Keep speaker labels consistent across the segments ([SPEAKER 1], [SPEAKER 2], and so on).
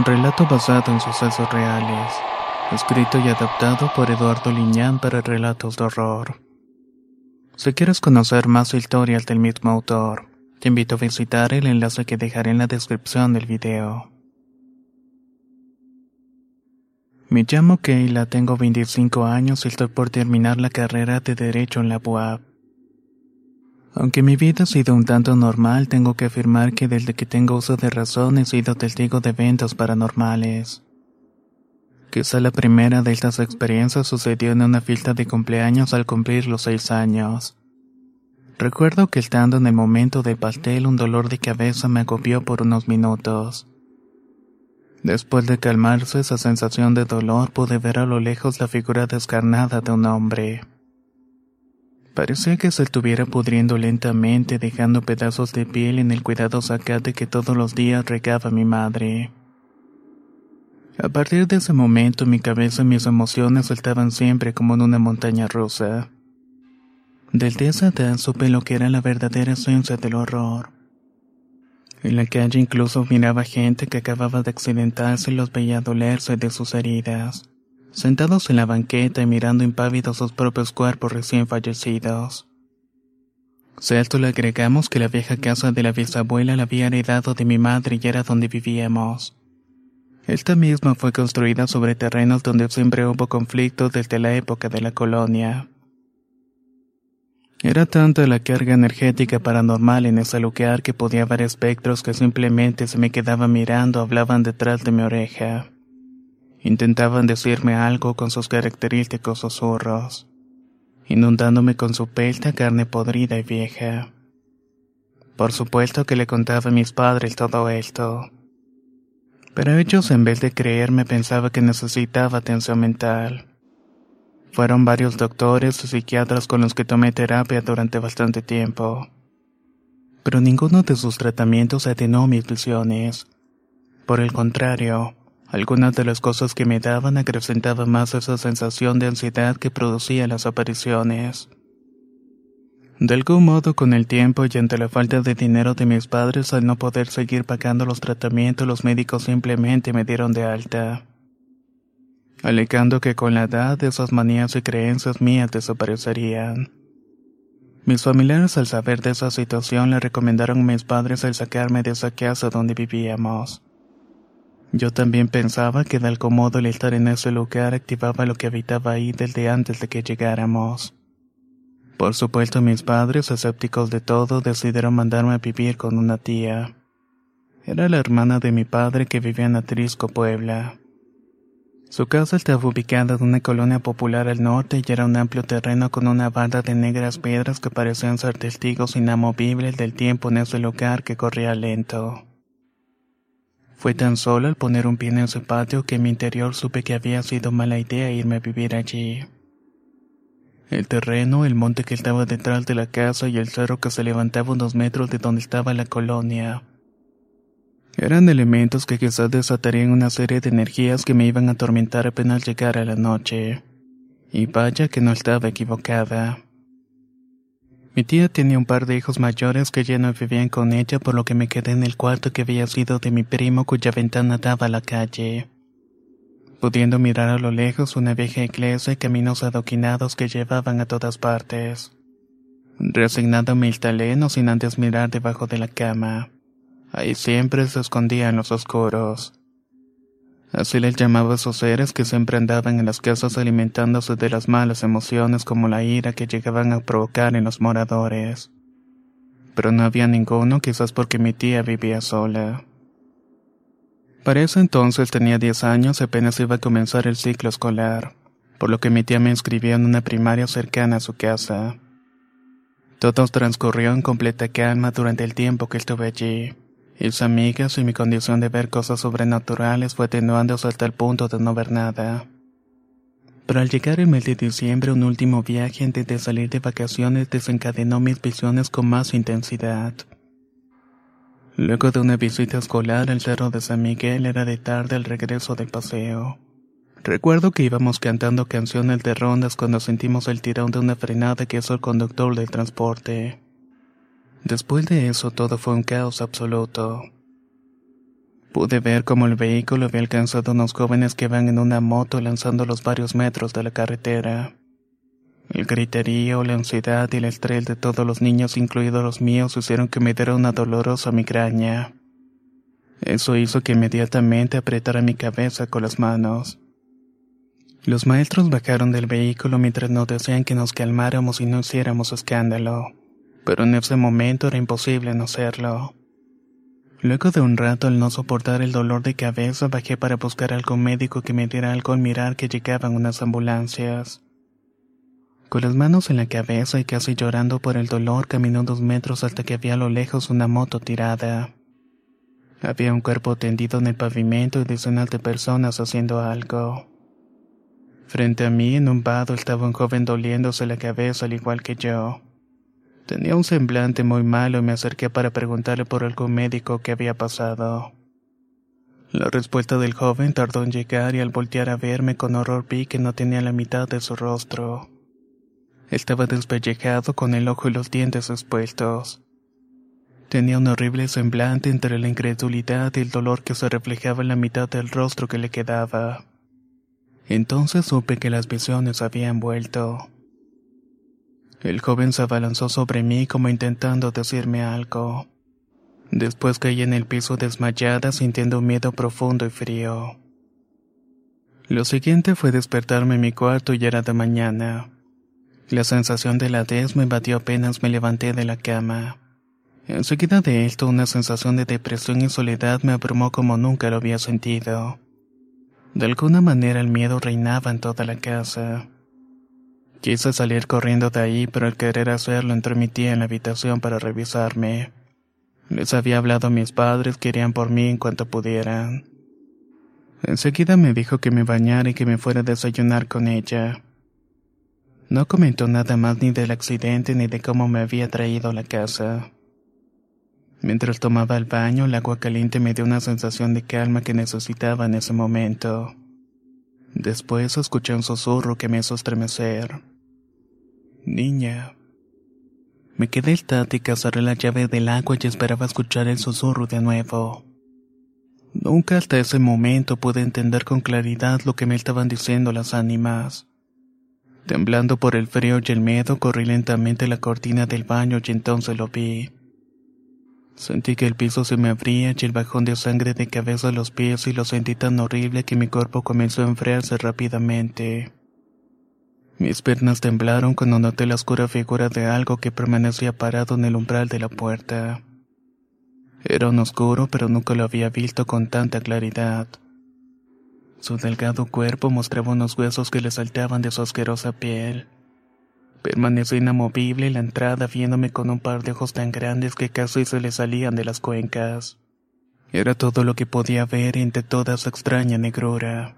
[SPEAKER 1] Relato basado en sucesos reales. Escrito y adaptado por Eduardo Liñán para relatos de horror. Si quieres conocer más historias del mismo autor, te invito a visitar el enlace que dejaré en la descripción del video. Me llamo Keila, tengo 25 años y estoy por terminar la carrera de Derecho en la UAP. Aunque mi vida ha sido un tanto normal, tengo que afirmar que desde que tengo uso de razón he sido testigo de eventos paranormales. Quizá la primera de estas experiencias sucedió en una fiesta de cumpleaños al cumplir los seis años. Recuerdo que estando en el momento del pastel un dolor de cabeza me agobió por unos minutos. Después de calmarse esa sensación de dolor pude ver a lo lejos la figura descarnada de un hombre. Parecía que se estuviera pudriendo lentamente, dejando pedazos de piel en el cuidado zacate que todos los días regaba mi madre. A partir de ese momento mi cabeza y mis emociones saltaban siempre como en una montaña rusa. Desde esa edad supe lo que era la verdadera esencia del horror. En la calle incluso miraba gente que acababa de accidentarse y los veía dolerse de sus heridas sentados en la banqueta y mirando impávidos sus propios cuerpos recién fallecidos. Si esto le agregamos que la vieja casa de la bisabuela la había heredado de mi madre y era donde vivíamos. Esta misma fue construida sobre terrenos donde siempre hubo conflictos desde la época de la colonia. Era tanta la carga energética paranormal en ese lugar que podía ver espectros que simplemente se me quedaban mirando hablaban detrás de mi oreja. Intentaban decirme algo con sus característicos susurros, inundándome con su pelta carne podrida y vieja. Por supuesto que le contaba a mis padres todo esto. Pero ellos en vez de creerme pensaba que necesitaba atención mental. Fueron varios doctores y psiquiatras con los que tomé terapia durante bastante tiempo. Pero ninguno de sus tratamientos atenuó mis visiones. Por el contrario, algunas de las cosas que me daban acrecentaban más esa sensación de ansiedad que producían las apariciones. De algún modo, con el tiempo y ante la falta de dinero de mis padres al no poder seguir pagando los tratamientos, los médicos simplemente me dieron de alta. Alegando que con la edad esas manías y creencias mías desaparecerían. Mis familiares al saber de esa situación le recomendaron a mis padres el sacarme de esa casa donde vivíamos. Yo también pensaba que de algún modo el estar en ese lugar activaba lo que habitaba ahí desde antes de que llegáramos. Por supuesto mis padres, escépticos de todo, decidieron mandarme a vivir con una tía. Era la hermana de mi padre que vivía en Atrisco, Puebla. Su casa estaba ubicada en una colonia popular al norte y era un amplio terreno con una banda de negras piedras que parecían ser testigos inamovibles del tiempo en ese lugar que corría lento. Fue tan solo al poner un pie en ese patio que en mi interior supe que había sido mala idea irme a vivir allí. El terreno, el monte que estaba detrás de la casa y el cerro que se levantaba unos metros de donde estaba la colonia. Eran elementos que quizás desatarían una serie de energías que me iban a atormentar apenas llegara la noche. Y vaya que no estaba equivocada. Mi tía tenía un par de hijos mayores que ya no vivían con ella, por lo que me quedé en el cuarto que había sido de mi primo cuya ventana daba a la calle. Pudiendo mirar a lo lejos una vieja iglesia y caminos adoquinados que llevaban a todas partes. Resignado me instalé, sin antes mirar debajo de la cama. Ahí siempre se escondían los oscuros. Así les llamaba a esos seres que siempre andaban en las casas alimentándose de las malas emociones como la ira que llegaban a provocar en los moradores. Pero no había ninguno, quizás porque mi tía vivía sola. Para ese entonces tenía 10 años apenas iba a comenzar el ciclo escolar, por lo que mi tía me inscribió en una primaria cercana a su casa. Todo transcurrió en completa calma durante el tiempo que estuve allí Mis amigas y mi condición de ver cosas sobrenaturales fue atenuándose hasta el punto de no ver nada. Pero al llegar el mes de diciembre, un último viaje antes de salir de vacaciones desencadenó mis visiones con más intensidad. Luego de una visita escolar al cerro de San Miguel era de tarde al regreso del paseo. Recuerdo que íbamos cantando canciones de rondas cuando sentimos el tirón de una frenada que hizo el conductor del transporte. Después de eso todo fue un caos absoluto. Pude ver cómo el vehículo había alcanzado a unos jóvenes que van en una moto lanzándolos varios metros de la carretera. El griterío, la ansiedad y el estrés de todos los niños, incluidos los míos, hicieron que me diera una dolorosa migraña. Eso hizo que inmediatamente apretara mi cabeza con las manos. Los maestros bajaron del vehículo mientras nos decían que nos calmáramos y no hiciéramos escándalo, pero en ese momento era imposible no hacerlo. Luego de un rato, al no soportar el dolor de cabeza, bajé para buscar algo médico que me diera algo al mirar que llegaban unas ambulancias. Con las manos en la cabeza y casi llorando por el dolor, caminó dos metros hasta que había a lo lejos una moto tirada. Había un cuerpo tendido en el pavimento y decenas de personas haciendo algo. Frente a mí, en un vado, estaba un joven doliéndose la cabeza al igual que yo. Tenía un semblante muy malo y me acerqué para preguntarle por algún médico que había pasado. La respuesta del joven tardó en llegar y al voltear a verme con horror vi que no tenía la mitad de su rostro. Estaba despellejado con el ojo y los dientes expuestos. Tenía un horrible semblante entre la incredulidad y el dolor que se reflejaba en la mitad del rostro que le quedaba. Entonces supe que las visiones habían vuelto. El joven se abalanzó sobre mí como intentando decirme algo. Después caí en el piso desmayada sintiendo un miedo profundo y frío. Lo siguiente fue despertarme en mi cuarto y era de mañana. La sensación de la des me invadió apenas me levanté de la cama. Enseguida de esto una sensación de depresión y soledad me abrumó como nunca lo había sentido. De alguna manera el miedo reinaba en toda la casa. Quise salir corriendo de ahí, pero al querer hacerlo entró mi tía en la habitación para revisarme. Les había hablado a mis padres que irían por mí en cuanto pudieran. Enseguida me dijo que me bañara y que me fuera a desayunar con ella. No comentó nada más ni del accidente ni de cómo me había traído a la casa. Mientras tomaba el baño, el agua caliente me dio una sensación de calma que necesitaba en ese momento. Después escuché un susurro que me hizo estremecer. Niña. Me quedé estática, cerré la llave del agua y esperaba escuchar el susurro de nuevo. Nunca hasta ese momento pude entender con claridad lo que me estaban diciendo las ánimas. Temblando por el frío y el miedo, corrí lentamente la cortina del baño y entonces lo vi. Sentí que el piso se me abría y el bajón de sangre de cabeza a los pies y lo sentí tan horrible que mi cuerpo comenzó a enfriarse rápidamente. Mis piernas temblaron cuando noté la oscura figura de algo que permanecía parado en el umbral de la puerta. Era un oscuro, pero nunca lo había visto con tanta claridad. Su delgado cuerpo mostraba unos huesos que le saltaban de su asquerosa piel. Permanecí inamovible en la entrada viéndome con un par de ojos tan grandes que casi se le salían de las cuencas. Era todo lo que podía ver entre toda su extraña negrura.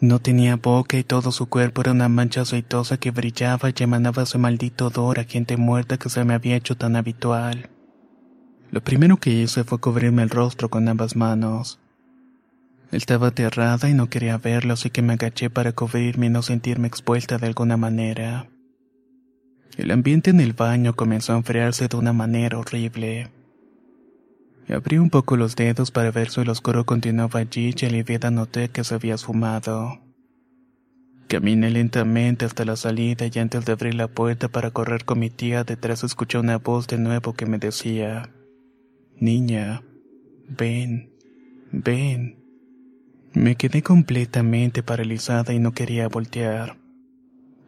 [SPEAKER 1] No tenía boca y todo su cuerpo era una mancha aceitosa que brillaba y emanaba ese maldito odor a gente muerta que se me había hecho tan habitual. Lo primero que hice fue cubrirme el rostro con ambas manos. Estaba aterrada y no quería verlo, así que me agaché para cubrirme y no sentirme expuesta de alguna manera. El ambiente en el baño comenzó a enfriarse de una manera horrible. Abrí un poco los dedos para ver si el oscuro continuaba allí y aliviada noté que se había esfumado. Caminé lentamente hasta la salida y antes de abrir la puerta para correr con mi tía detrás escuché una voz de nuevo que me decía, Niña, ven, ven. Me quedé completamente paralizada y no quería voltear.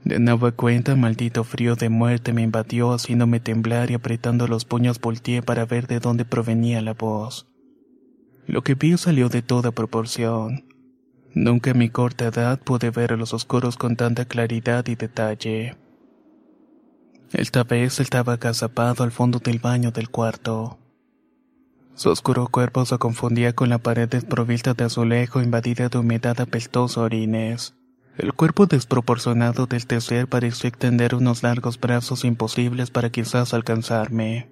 [SPEAKER 1] De nueva cuenta, maldito frío de muerte me invadió haciéndome temblar y apretando los puños volteé para ver de dónde provenía la voz. Lo que vi salió de toda proporción. Nunca en mi corta edad pude ver a los oscuros con tanta claridad y detalle. Esta vez estaba agazapado al fondo del baño del cuarto. Su oscuro cuerpo se confundía con la pared desprovista de azulejo invadida de humedad apestosa orines. El cuerpo desproporcionado del tercer pareció extender unos largos brazos imposibles para quizás alcanzarme.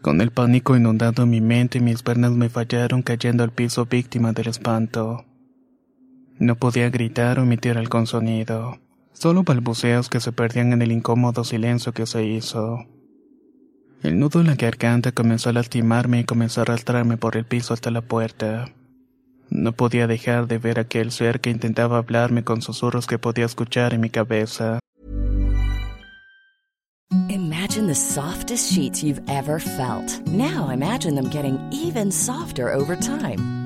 [SPEAKER 1] Con el pánico inundando mi mente, mis piernas me fallaron cayendo al piso víctima del espanto. No podía gritar o emitir algún sonido, solo balbuceos que se perdían en el incómodo silencio que se hizo. El nudo en la garganta comenzó a lastimarme y comenzó a arrastrarme por el piso hasta la puerta. No podía dejar de ver aquel ser que intentaba hablarme con susurros que podía escuchar en mi cabeza.
[SPEAKER 2] Imagine the softest sheets you've ever felt. Now imagine them getting even softer over time.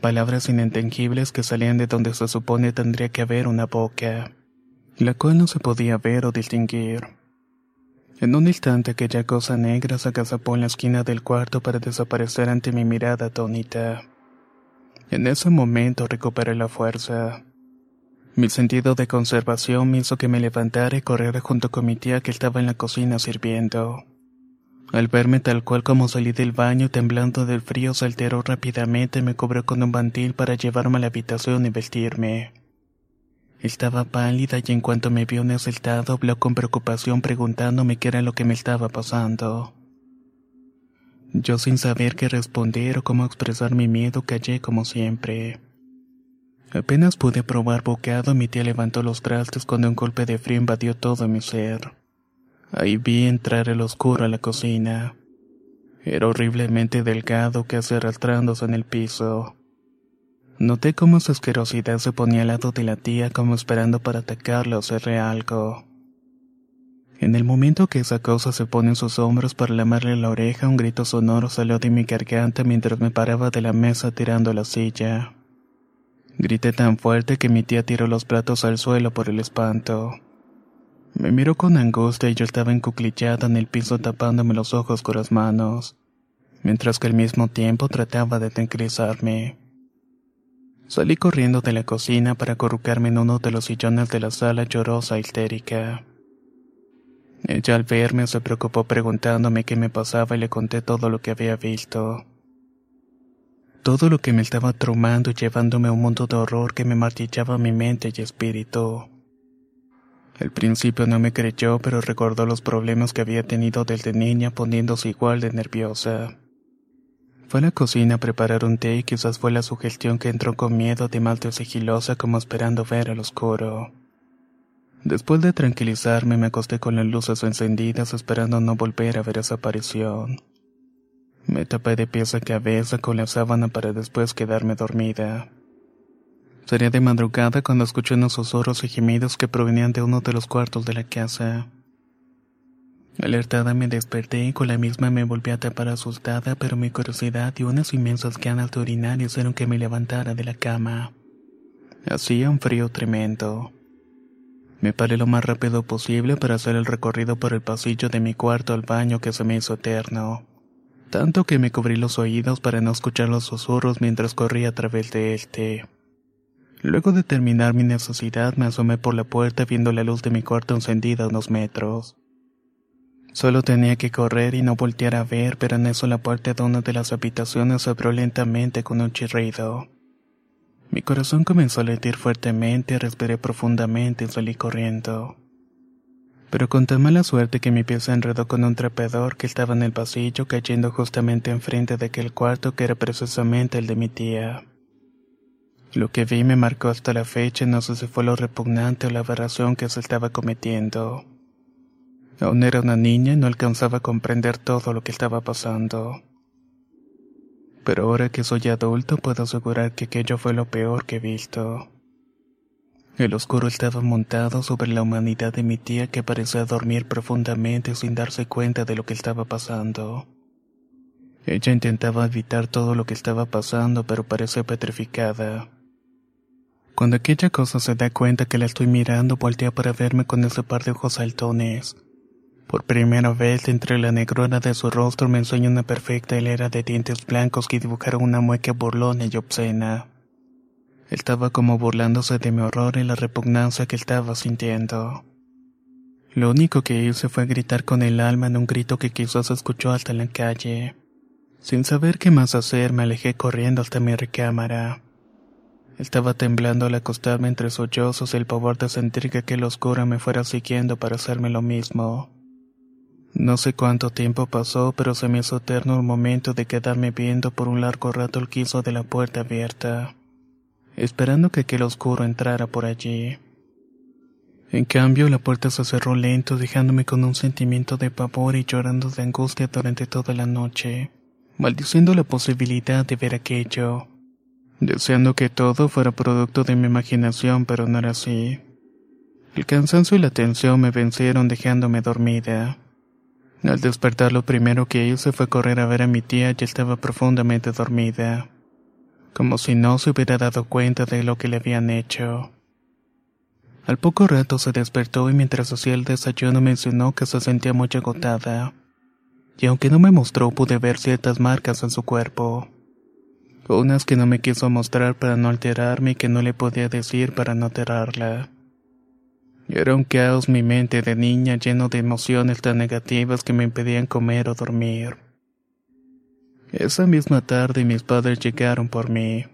[SPEAKER 1] Palabras inintangibles que salían de donde se supone tendría que haber una boca, la cual no se podía ver o distinguir. En un instante aquella cosa negra se agazapó en la esquina del cuarto para desaparecer ante mi mirada atónita. En ese momento recuperé la fuerza. Mi sentido de conservación me hizo que me levantara y corriera junto con mi tía que estaba en la cocina sirviendo. Al verme tal cual como salí del baño temblando del frío se alteró rápidamente y me cubrió con un bantil para llevarme a la habitación y vestirme. Estaba pálida y en cuanto me vio estado habló con preocupación preguntándome qué era lo que me estaba pasando. Yo sin saber qué responder o cómo expresar mi miedo callé como siempre. Apenas pude probar bocado mi tía levantó los trastes cuando un golpe de frío invadió todo mi ser. Ahí vi entrar el oscuro a la cocina. Era horriblemente delgado, casi arrastrándose en el piso. Noté cómo su asquerosidad se ponía al lado de la tía como esperando para atacarla o hacerle algo. En el momento que esa cosa se pone en sus hombros para lamarle la oreja, un grito sonoro salió de mi garganta mientras me paraba de la mesa tirando la silla. Grité tan fuerte que mi tía tiró los platos al suelo por el espanto. Me miró con angustia y yo estaba encuclillada en el piso tapándome los ojos con las manos, mientras que al mismo tiempo trataba de tranquilizarme. Salí corriendo de la cocina para acurrucarme en uno de los sillones de la sala llorosa e histérica. Ella al verme se preocupó preguntándome qué me pasaba y le conté todo lo que había visto. Todo lo que me estaba traumando y llevándome a un mundo de horror que me martillaba mi mente y espíritu. Al principio no me creyó, pero recordó los problemas que había tenido desde niña poniéndose igual de nerviosa. Fue a la cocina a preparar un té y quizás fue la sugestión que entró con miedo además de sigilosa como esperando ver al oscuro. Después de tranquilizarme me acosté con las luces encendidas esperando no volver a ver esa aparición. Me tapé de pies a cabeza con la sábana para después quedarme dormida. Sería de madrugada cuando escuché unos susurros y gemidos que provenían de uno de los cuartos de la casa. Alertada me desperté y con la misma me volví a tapar asustada, pero mi curiosidad y unas inmensas ganas de orinar hicieron que me levantara de la cama. Hacía un frío tremendo. Me paré lo más rápido posible para hacer el recorrido por el pasillo de mi cuarto al baño que se me hizo eterno. Tanto que me cubrí los oídos para no escuchar los susurros mientras corría a través de este. Luego de terminar mi necesidad me asomé por la puerta viendo la luz de mi cuarto encendida a unos metros. Solo tenía que correr y no voltear a ver, pero en eso la puerta de una de las habitaciones se abrió lentamente con un chirrido. Mi corazón comenzó a latir fuertemente, respiré profundamente y salí corriendo. Pero con tan mala suerte que mi pie se enredó con un trapeador que estaba en el pasillo cayendo justamente enfrente de aquel cuarto que era precisamente el de mi tía. Lo que vi me marcó hasta la fecha, no sé si fue lo repugnante o la aberración que se estaba cometiendo. Aún era una niña y no alcanzaba a comprender todo lo que estaba pasando. Pero ahora que soy adulto puedo asegurar que aquello fue lo peor que he visto. El oscuro estaba montado sobre la humanidad de mi tía que parecía dormir profundamente sin darse cuenta de lo que estaba pasando. Ella intentaba evitar todo lo que estaba pasando, pero parecía petrificada. Cuando aquella cosa se da cuenta que la estoy mirando, voltea para verme con ese par de ojos saltones. Por primera vez, entre la negrura de su rostro, me enseña una perfecta hilera de dientes blancos que dibujaron una mueca burlona y obscena. Estaba como burlándose de mi horror y la repugnancia que estaba sintiendo. Lo único que hice fue gritar con el alma en un grito que quizás escuchó hasta la calle. Sin saber qué más hacer, me alejé corriendo hasta mi recámara. Estaba temblando al acostarme entre sollozos el pavor de sentir que aquel oscuro me fuera siguiendo para hacerme lo mismo. No sé cuánto tiempo pasó, pero se me hizo eterno el momento de quedarme viendo por un largo rato el quiso de la puerta abierta, esperando que aquel oscuro entrara por allí. En cambio, la puerta se cerró lento, dejándome con un sentimiento de pavor y llorando de angustia durante toda la noche, maldiciendo la posibilidad de ver aquello deseando que todo fuera producto de mi imaginación, pero no era así. El cansancio y la tensión me vencieron dejándome dormida. Al despertar lo primero que hice fue correr a ver a mi tía y estaba profundamente dormida, como si no se hubiera dado cuenta de lo que le habían hecho. Al poco rato se despertó y mientras hacía el desayuno mencionó que se sentía muy agotada, y aunque no me mostró pude ver ciertas marcas en su cuerpo unas que no me quiso mostrar para no alterarme y que no le podía decir para no aterrarla. Era un caos mi mente de niña lleno de emociones tan negativas que me impedían comer o dormir. Esa misma tarde mis padres llegaron por mí.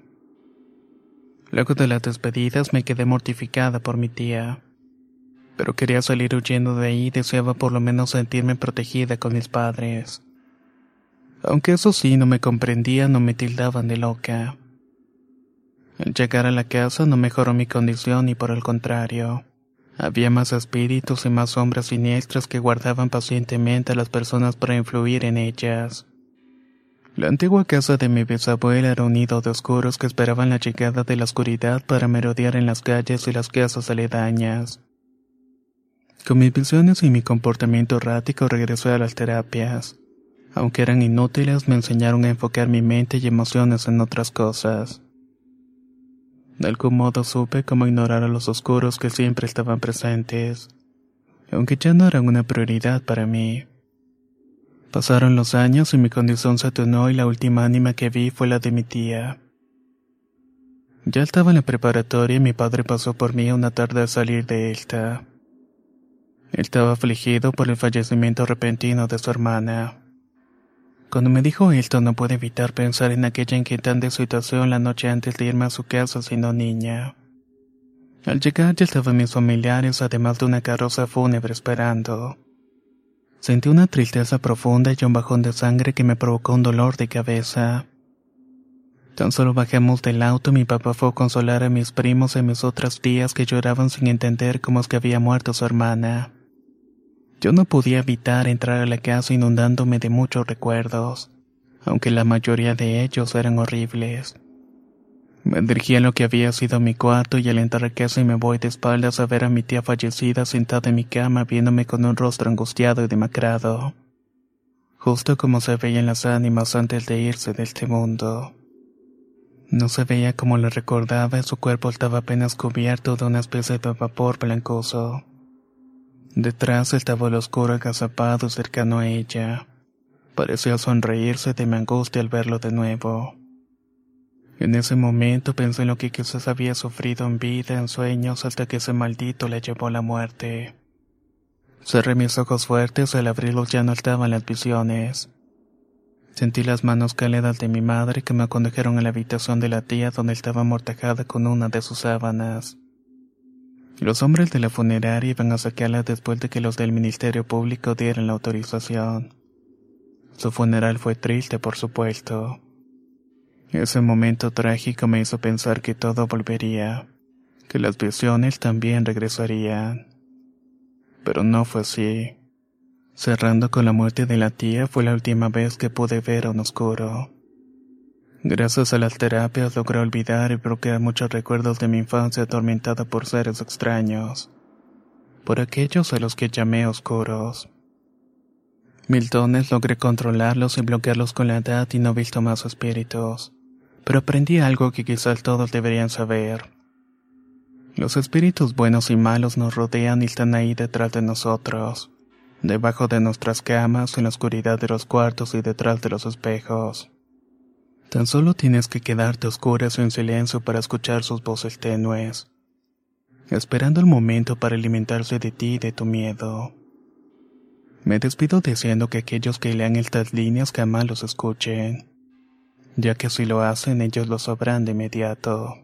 [SPEAKER 1] Luego de las despedidas me quedé mortificada por mi tía. Pero quería salir huyendo de ahí y deseaba por lo menos sentirme protegida con mis padres aunque eso sí no me comprendían o me tildaban de loca. Al llegar a la casa no mejoró mi condición y por el contrario. Había más espíritus y más sombras siniestras que guardaban pacientemente a las personas para influir en ellas. La antigua casa de mi bisabuela era un nido de oscuros que esperaban la llegada de la oscuridad para merodear en las calles y las casas aledañas. Con mis visiones y mi comportamiento errático regresé a las terapias aunque eran inútiles, me enseñaron a enfocar mi mente y emociones en otras cosas. De algún modo supe cómo ignorar a los oscuros que siempre estaban presentes, aunque ya no eran una prioridad para mí. Pasaron los años y mi condición se atenuó y la última ánima que vi fue la de mi tía. Ya estaba en la preparatoria y mi padre pasó por mí una tarde a salir de esta. estaba afligido por el fallecimiento repentino de su hermana. Cuando me dijo esto no pude evitar pensar en aquella inquietante situación la noche antes de irme a su casa siendo niña. Al llegar ya estaban mis familiares además de una carroza fúnebre esperando. Sentí una tristeza profunda y un bajón de sangre que me provocó un dolor de cabeza. Tan solo bajamos del auto y mi papá fue a consolar a mis primos y a mis otras tías que lloraban sin entender cómo es que había muerto su hermana. Yo no podía evitar entrar a la casa inundándome de muchos recuerdos, aunque la mayoría de ellos eran horribles. Me dirigí a lo que había sido mi cuarto y al entrar a casa y me voy de espaldas a ver a mi tía fallecida sentada en mi cama viéndome con un rostro angustiado y demacrado, justo como se veían las ánimas antes de irse de este mundo. No se veía como le recordaba y su cuerpo estaba apenas cubierto de una especie de vapor blancoso. Detrás estaba el oscuro agazapado cercano a ella. Parecía sonreírse de mi angustia al verlo de nuevo. En ese momento pensé en lo que quizás había sufrido en vida, en sueños, hasta que ese maldito le llevó la muerte. Cerré mis ojos fuertes, al abrirlos ya no estaban las visiones. Sentí las manos cálidas de mi madre que me condujeron a la habitación de la tía donde estaba amortajada con una de sus sábanas. Los hombres de la funeraria iban a saquearla después de que los del Ministerio Público dieran la autorización. Su funeral fue triste, por supuesto. Ese momento trágico me hizo pensar que todo volvería, que las visiones también regresarían. Pero no fue así. Cerrando con la muerte de la tía fue la última vez que pude ver a un oscuro. Gracias a las terapias logré olvidar y bloquear muchos recuerdos de mi infancia atormentada por seres extraños, por aquellos a los que llamé oscuros. Miltones logré controlarlos y bloquearlos con la edad y no visto más espíritus, pero aprendí algo que quizás todos deberían saber. Los espíritus buenos y malos nos rodean y están ahí detrás de nosotros, debajo de nuestras camas, en la oscuridad de los cuartos y detrás de los espejos. Tan solo tienes que quedarte oscuras o en silencio para escuchar sus voces tenues, esperando el momento para alimentarse de ti y de tu miedo. Me despido diciendo que aquellos que lean estas líneas jamás los escuchen, ya que si lo hacen ellos lo sabrán de inmediato.